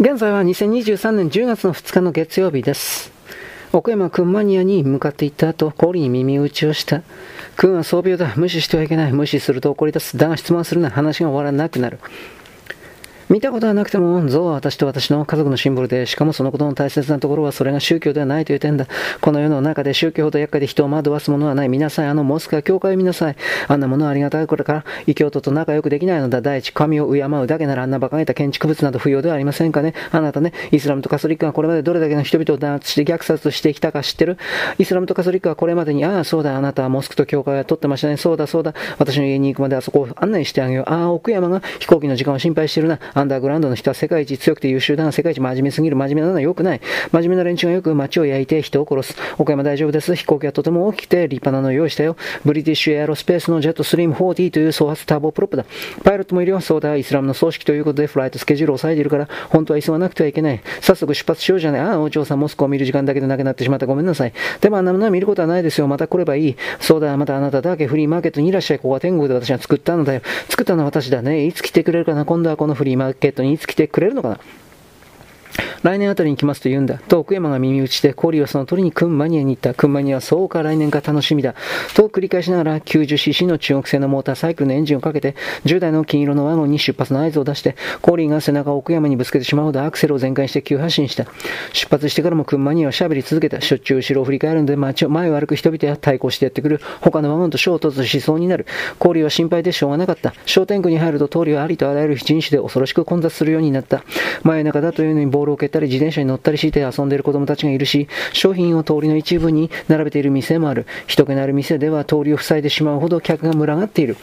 現在は2023年10月の2日の月曜日です。奥山くんマニアに向かって行った後、氷に耳打ちをした。君は装病だ。無視してはいけない。無視すると怒り出す。だが質問するな。話が終わらなくなる。見たことはなくても、像は私と私の家族のシンボルで、しかもそのことの大切なところはそれが宗教ではないという点だ。この世の中で宗教ほど厄介で人を惑わすものはない。見なさい。あのモスクは教会を見なさい。あんなものはありがたいこれから、異教徒と仲良くできないのだ。第一、神を敬うだけならあんな馬鹿げた建築物など不要ではありませんかね。あなたね、イスラムとカソリックがこれまでどれだけの人々を弾圧して虐殺してきたか知ってる？イスラムとカソリックはこれまでに、ああ、そうだ、あなたはモスクと教会を取ってましたね。そうだ、そうだ。私の家に行くまであそこを案内してあげよう。ああ、奥山が飛行機の時間を心配してるな。アンダーグラウンドの人は世界一強くて優秀だが世界一真面目すぎる。真面目なのは良くない。真面目な連中がよく街を焼いて人を殺す。岡山大丈夫です。飛行機はとても大きくて立派なのを用意したよ。ブリティッシュエアロスペースのジェットスリーム40という総発ターボプロップだ。パイロットもいるよ。そうだ。イスラムの葬式ということでフライトスケジュールを抑えているから、本当は急がなくてはいけない。早速出発しようじゃない。ああ、お嬢さんモスクを見る時間だけでなくなってしまった。ごめんなさい。でもあんなものは見ることはないですよ。また来ればいい。そうだ。またあなただけフリーマーケットにいらっしゃい。ここは天国で私が作ったのだよ。作ったのは私だね。いつ来てくれるかな？今度はこのフリーマーケットゲートにいつ来てくれるのかな。来年あたりに来ますと言うんだ。と奥山が耳打ちで、氷はその鳥に君マニアに行った。君マニアはそうか来年か楽しみだ。と繰り返しながら 90cc の中国製のモーターサイクルのエンジンをかけて、10台の金色のワゴンに出発の合図を出して、コーリーが背中を奥山にぶつけてしまうほどアクセルを全開して急発進した。出発してからも君マニアは喋り続けた。しょっちゅう後ろを振り返るので街を前を歩く人々や対抗してやってくる他のワゴンと衝突しそうになる。コーリーは心配でしょうがなかった。商店区に入ると通りはありとあらゆる人種で恐ろしく混雑するようになった。真夜中だというのにボールを蹴ったり自転車に乗ったりして遊んでいる子供たちがいるし、商品を通りの一部に並べている店もある。人気のある店では通りを塞いでしまうほど客が群がっている。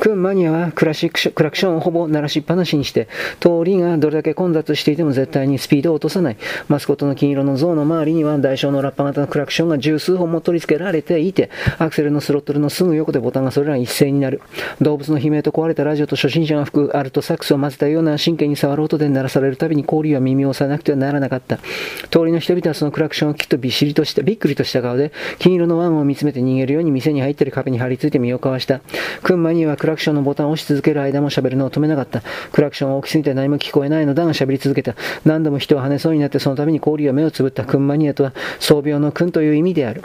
クンマニアはクラシッククラクションをほぼ鳴らしっぱなしにして、通りがどれだけ混雑していても絶対にスピードを落とさない。マスコットの金色の像の周りには大小のラッパ型のクラクションが十数本も取り付けられていて、アクセルのスロットルのすぐ横でボタンがそれら一斉になる。動物の悲鳴と壊れたラジオと初心者が吹くアルトサックスを混ぜたような神経に触る音で鳴らされるたびに氷は耳を押なくてはならなかった。通りの人々はそのクラクションをきっとびっしりとした、びっくりとした顔で、金色のワンを見つめて逃げるように店に入っている壁に張り付いて身をかわした。クンマニーはクラクションのボタンを押し続ける間も喋るのを止めなかった。クラクションは大きすぎて何も聞こえないのだが喋り続けた。何度も人を跳ねそうになってその度に氷は目をつぶったクンマニアとは、装病の君という意味である。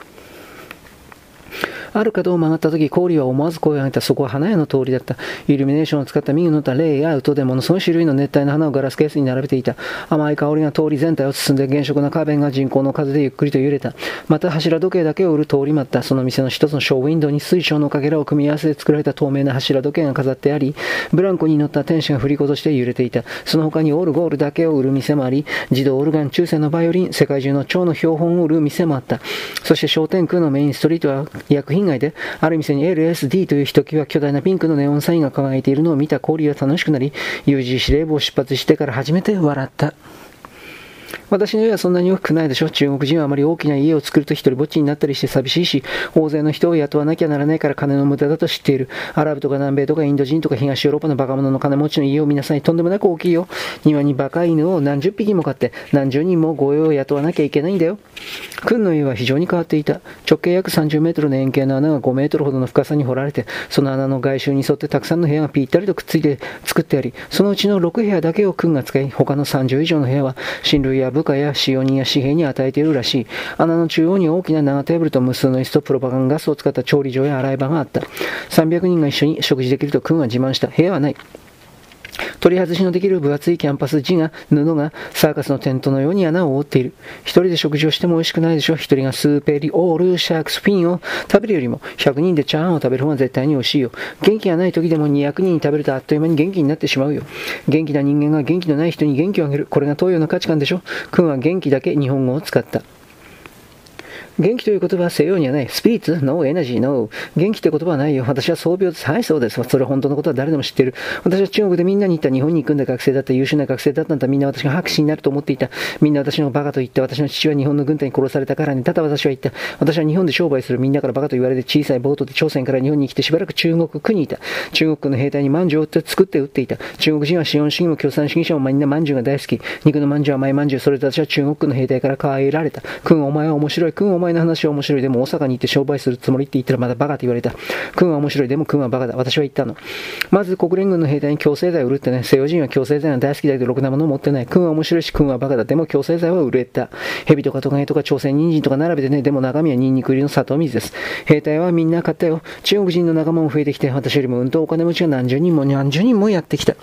ある角を曲がった時、氷は思わず声を上げた。そこは花屋の通りだった。イルミネーションを使った右のたレイアウトでものすごい種類の熱帯の花をガラスケースに並べていた。甘い香りが通り全体を包んで原色な花弁が人工の風でゆっくりと揺れた。また柱時計だけを売る通りもあった。その店の一つのショーウィンドウに水晶のかけらを組み合わせて作られた透明な柱時計が飾ってあり、ブランコに乗った天使が振り子として揺れていた。その他にオールゴールだけを売る店もあり、自動オルガン、中世のバイオリン、世界中の蝶の標本を売る店もあった。そして商店区のメインストリートは薬品街で、ある店に LSD というひときわ巨大なピンクのネオンサインが輝いているのを見たコーリーは楽しくなり、UG 司令部を出発してから初めて笑った。私の家はそんなに大きくないでしょ。中国人はあまり大きな家を作ると一人ぼっちになったりして寂しいし、大勢の人を雇わなきゃならないから金の無駄だと知っている。アラブとか南米とかインド人とか東ヨーロッパのバカ者の金持ちの家を見なさい。とんでもなく大きいよ。庭にバカ犬を何十匹も飼って、何十人も護衛を雇わなきゃいけないんだよ。君の家は非常に変わっていた。直径約30メートルの円形の穴が5メートルほどの深さに掘られて、その穴の外周に沿ってたくさんの部屋がぴったりとくっついて作ってあり、そのうちの6部屋だけを君が使い、他の30以上の部屋は、親類や部下や使用人や紙幣に与えているらしい。穴の中央に大きな長テーブルと無数の椅子とプロパガンガスを使った調理場や洗い場があった。300人が一緒に食事できると君は自慢した。部屋はない。取り外しのできる分厚いキャンパス地が、布がサーカスのテントのように穴を覆っている。一人で食事をしても美味しくないでしょ。一人がスーペリオールシャークスピンを食べるよりも、100人でチャーハンを食べる方が絶対に美味しいよ。元気がない時でも200人に食べるとあっという間に元気になってしまうよ。元気な人間が元気のない人に元気をあげる。これが東洋の価値観でしょ。君は元気だけ日本語を使った。元気という言葉は西洋にはない。スピリッツ ?No energy, no. 元気という言葉はないよ。私は創病です。はい、そうです。それ本当のことは誰でも知ってる。私は中国でみんなに言った日本に行くんだ学生だった優秀な学生だったんだみんな私が博士になると思っていた。みんな私のバカと言って私の父は日本の軍隊に殺されたからね。ただ私は言った。私は日本で商売するみんなからバカと言われて小さいボートで朝鮮から日本に来てしばらく中国区にいた。中国の兵隊に饅頭を作って撃っていた。中国人は資本主義も共産主義者もみんな饅頭が大好き。肉の饅頭は甘い饅頭。それと私は中国の兵隊から可愛られた。君お前は面白い。君お前前の話は面白い。でも大阪に行って商売するつもりって言ったらまだバカって言われた。君は面白い。でも君はバカだ。私は言ったの。まず国連軍の兵隊に強制剤を売るってね。西洋人は強制剤は大好きだけどろくなものを持ってない。君は面白いし君はバカだ。でも強制剤は売れた。蛇とかトカゲとか朝鮮人参とか並べてね。でも中身はニンニク入りの砂糖水です。兵隊はみんな買ったよ。中国人の仲間も増えてきて、私よりもうんとお金持ちが何十人も何十人もやってきた。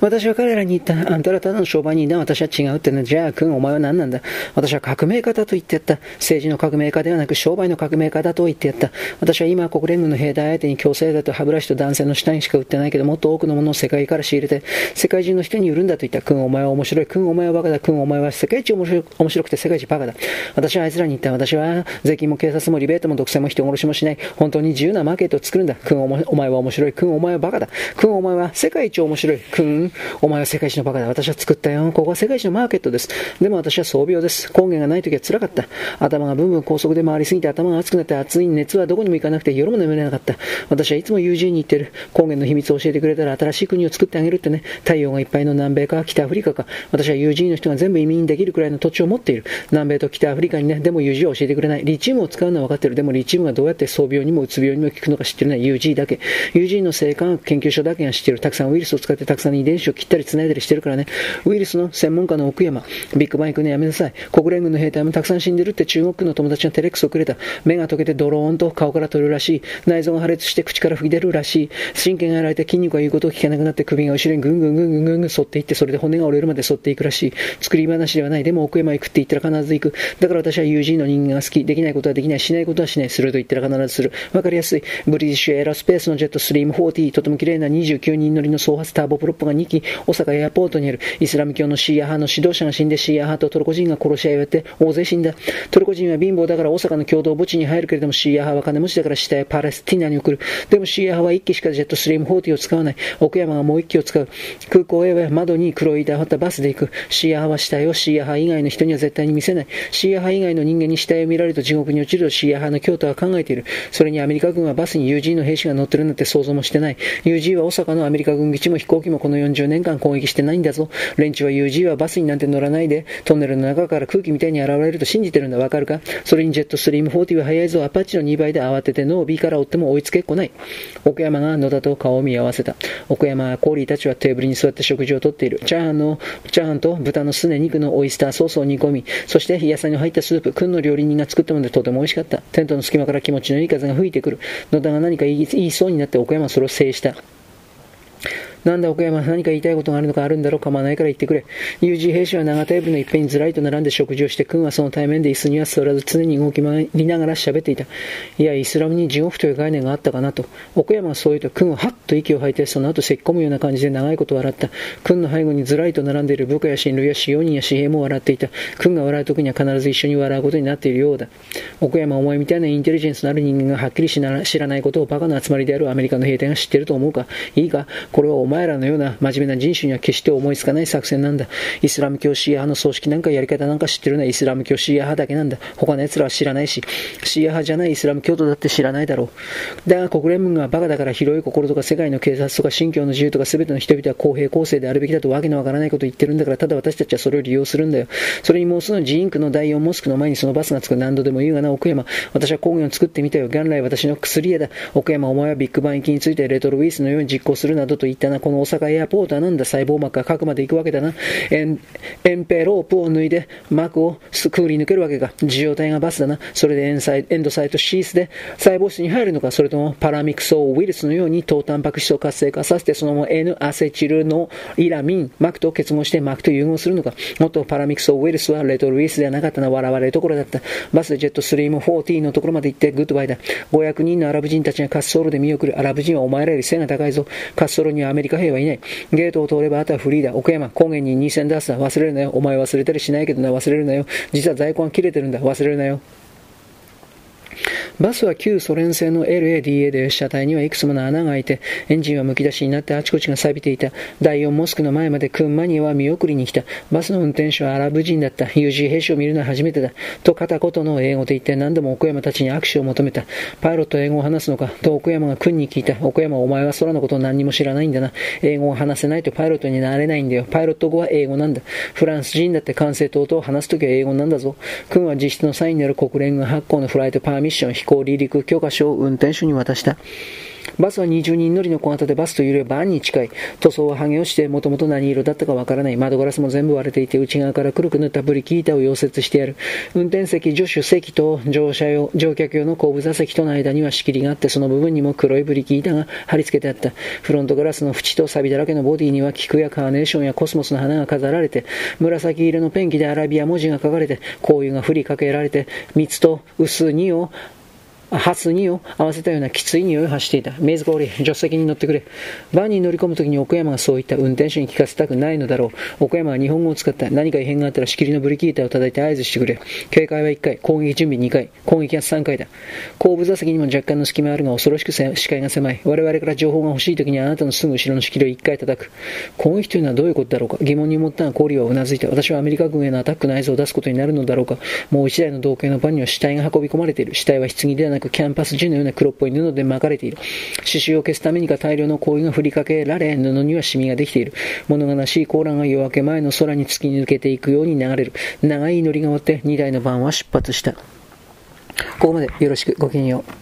私は彼らに言った。あんたらただの商売人だ。私は違うってね。じゃあ、君、お前は何なんだ？私は革命家だと言ってやった。政治の革命家ではなく商売の革命家だと言ってやった。私は今、国連軍の兵隊相手に強制だと歯ブラシと男性の下にしか売ってないけど、もっと多くのものを世界から仕入れて、世界中の人に売るんだと言った。君、お前は面白い。君、お前はバカだ。君、お前は世界一面白面白くて世界一バカだ。私はあいつらに言った。私は税金も警察もリベートも独裁も人殺しもしない。本当に自由なマーケットを作るんだ。君、お前は面白い。君、お前はバカだ。君、お前は世界一面白い。君、お前は世界一のバカだ。私は作ったよ。ここは世界一のマーケットです。でも私は装病です。根源がない時は辛かった。頭がブンブン高速で回りすぎて頭が熱くなって熱い熱はどこにも行かなくて夜も眠れなかった。私はいつも友人に言ってる。根源の秘密を教えてくれたら新しい国を作ってあげるってね。太陽がいっぱいの南米か北アフリカか。私は友人の人が全部移民できるくらいの土地を持っている。南米と北アフリカにね。でも UG は教えてくれない。リチウムを使うのは分かってる。でもリチウムがどうやって装病にもうつ病にも効くのか知ってるのは UG だけ。UG の生還研究所だけが知ってる。たくさんウイルスを使ってたくさん遺伝子を切ったり繋いだりしてるからね。ウイルスの専門家の奥山、ビッグバン行くのやめなさい。国連軍の兵隊もたくさん死んでるって中国の友達がテレックスをくれた。目が溶けてドローンと顔から取るらしい。内臓が破裂して口から吹き出るらしい。神経がやられて筋肉が言うことを聞かなくなって首が後ろにぐんぐんぐんぐんぐんぐん反っていって、それで骨が折れるまで反っていくらしい。作り話ではない。でも奥山行くって言ったら必ず行く。だから私は友人の人間が好き。できないことはできない。しないことはしない。すると言ったら必ずする。わかりやすい。ブリティッシュエアロスペースのジェットスリーム40。とても綺麗な29人乗りの総発ターボプロップが2機、大阪エアポートにある。イスラム教のシーア派の指導者が死んでシーア派とトルコ人が殺し合いをやって大勢死んだ。トルコ人は貧乏だから大阪の共同墓地に入るけれどもシーア派は金持ちだから下へパレスティナに送る。でもシーア派は1機しかジェットストリーム40を使わない。奥山がもう1機を使う。空港へは窓に黒い板を張ったバスで行く。シーア派は死体をシーア派以外の人には絶対に見せない。シーア派以外の人間に死体を見られると地獄に落ちるとシーア派の京都は考えている。それにアメリカ軍はバスに UG の兵士が乗ってるなんて想像もしてない。UG は大阪のアメリカ軍基地も飛行機もこの40年間攻撃してないんだぞ。連中は UG はバスになんて乗らないで、トンネルの中から空気みたいに現れると信じてるんだ。わかるか？それにジェットストリーム40は速いぞ。アパッチの2倍で慌ててノービーから追っても追いつけっこない。奥山が野田と顔を見合わせた。奥山はコーリーたちはテーブルに座って食事をとっている。チャーハンの、チャーハンと豚のすね肉のオイスターソースを煮込み、そして野菜の入ったスープ、君の料理人が作ったものでとても美味しかった。テントの隙間から気持ちのいい風が吹いてくる。野田が何か言い言いそうになって奥山はそれを制した。なんだ奥山、何か言いたいことがあるのかあるんだろう構わないから言ってくれ。友人兵士は長テーブルの一辺にずらりと並んで食事をして、君はその対面で椅子には座らず常に動き回りながら喋っていた。いや、イスラムに地獄という概念があったかなと。奥山はそう言うと、君ははっと息を吐いて、その後咳き込むような感じで長いこと笑った。君の背後にずらりと並んでいる部下や親類や使用人や紙幣も笑っていた。君が笑う時には必ず一緒に笑うことになっているようだ。奥山お前みたいなインテリジェンスのある人間がはっきり知らないことをバカな集まりであるアメリカの兵隊が知っていると思うかいいかこれはお前前らのような真面目な人種には決して思いつかない作戦なんだ。イスラム教シーア派の葬式なんかやり方なんか知ってるのはイスラム教シーア派だけなんだ。他の奴らは知らないし、シーア派じゃないイスラム教徒だって知らないだろう。だが国連軍がバカだから広い心とか世界の警察とか信教の自由とか全ての人々は公平公正であるべきだとわけのわからないことを言ってるんだから、ただ私たちはそれを利用するんだよ。それにもうすぐジーンクの第4モスクの前にそのバスがつく何度でも言うがな、奥山。私は工業を作ってみたよ。元来私の薬屋だ。奥山、お前はビッグバン行きについてレトロウィスのように実行するなどと言ったな。この大阪エアポートはなんだ細胞膜が核まで行くわけだな。エンエンペロープを脱いで膜をくぐり抜けるわけか。受容体がバスだな。それでエンサイエンドサイトシースで細胞質に入るのか、それともパラミクソウイルスのように糖タンパク質を活性化させて、そのまま N アセチルのイラミン、膜と結合して膜と融合するのか。もっとパラミクソウイルスはレトルウイスではなかったな。笑われるところだった。バスでジェットスリーム40のところまで行ってグッドバイだ。500人のアラブ人たちが滑走路で見送る。アラブ人はお前らより背が高いぞ。滑走路にはアメリカ兵はいない。ゲートを通ればあとはフリーだ。奥山、高原に2000出すだ。忘れるなよ。お前忘れたりしないけどな。忘れるなよ。実は在庫が切れてるんだ。忘れるなよ。バスは旧ソ連製の LADA で車体にはいくつもの穴が開いて、エンジンはむき出しになってあちこちが錆びていた。第4モスクの前までクンマニアは見送りに来た。バスの運転手はアラブ人だった。有事兵士を見るのは初めてだ。と片言の英語で言って何度も奥山たちに握手を求めた。パイロット英語を話すのか？と奥山が君に聞いた。奥山お前は空のことを何にも知らないんだな。英語を話せないとパイロットになれないんだよ。パイロット語は英語なんだ。フランス人だって管制等々を話すときは英語なんだぞ。君は実質のサインになる国連軍発行のフライトパーミッション飛行離陸許可証を運転手に渡した。バスは20人乗りの小型でバスというよりはバンに近い。塗装は剥げ落ちて、もともと何色だったかわからない。窓ガラスも全部割れていて、内側から黒く塗ったブリキ板を溶接してある。運転席、助手席と乗車用、乗客用の後部座席との間には仕切りがあって、その部分にも黒いブリキ板が貼り付けてあった。フロントガラスの縁と錆だらけのボディには菊やカーネーションやコスモスの花が飾られて、紫色のペンキでアラビア文字が書かれて、香油が振りかけられて、蜜と薄荷を発にを合わせたようなきつい匂いを発していた。メイズ氷、助手席に乗ってくれ。バンに乗り込むときに奥山がそう言った運転手に聞かせたくないのだろう。奥山は日本語を使った。何か異変があったら仕切りのブリキーターを叩いて合図してくれ。警戒は1回、攻撃準備2回、攻撃は3回だ。後部座席にも若干の隙間あるが恐ろしく視界が狭い。我々から情報が欲しいときにあなたのすぐ後ろの仕切りを1回叩く。攻撃というのはどういうことだろうか。疑問に思ったがコーリーはうなずいた。私はアメリカ軍へのアタックの合図を出すことになるのだろうか。もう1台の同型のバンには死体が運び込まれている。死体は棺ではなくキャンパス地のような黒っぽい布で巻かれている。刺繍を消すためにか大量の氷が振りかけられ、布にはシミができている。物悲しいコーラが夜明け前の空に突き抜けていくように流れる。長い祈りが終わって2台の番は出発した。ここまでよろしくごきげんよう。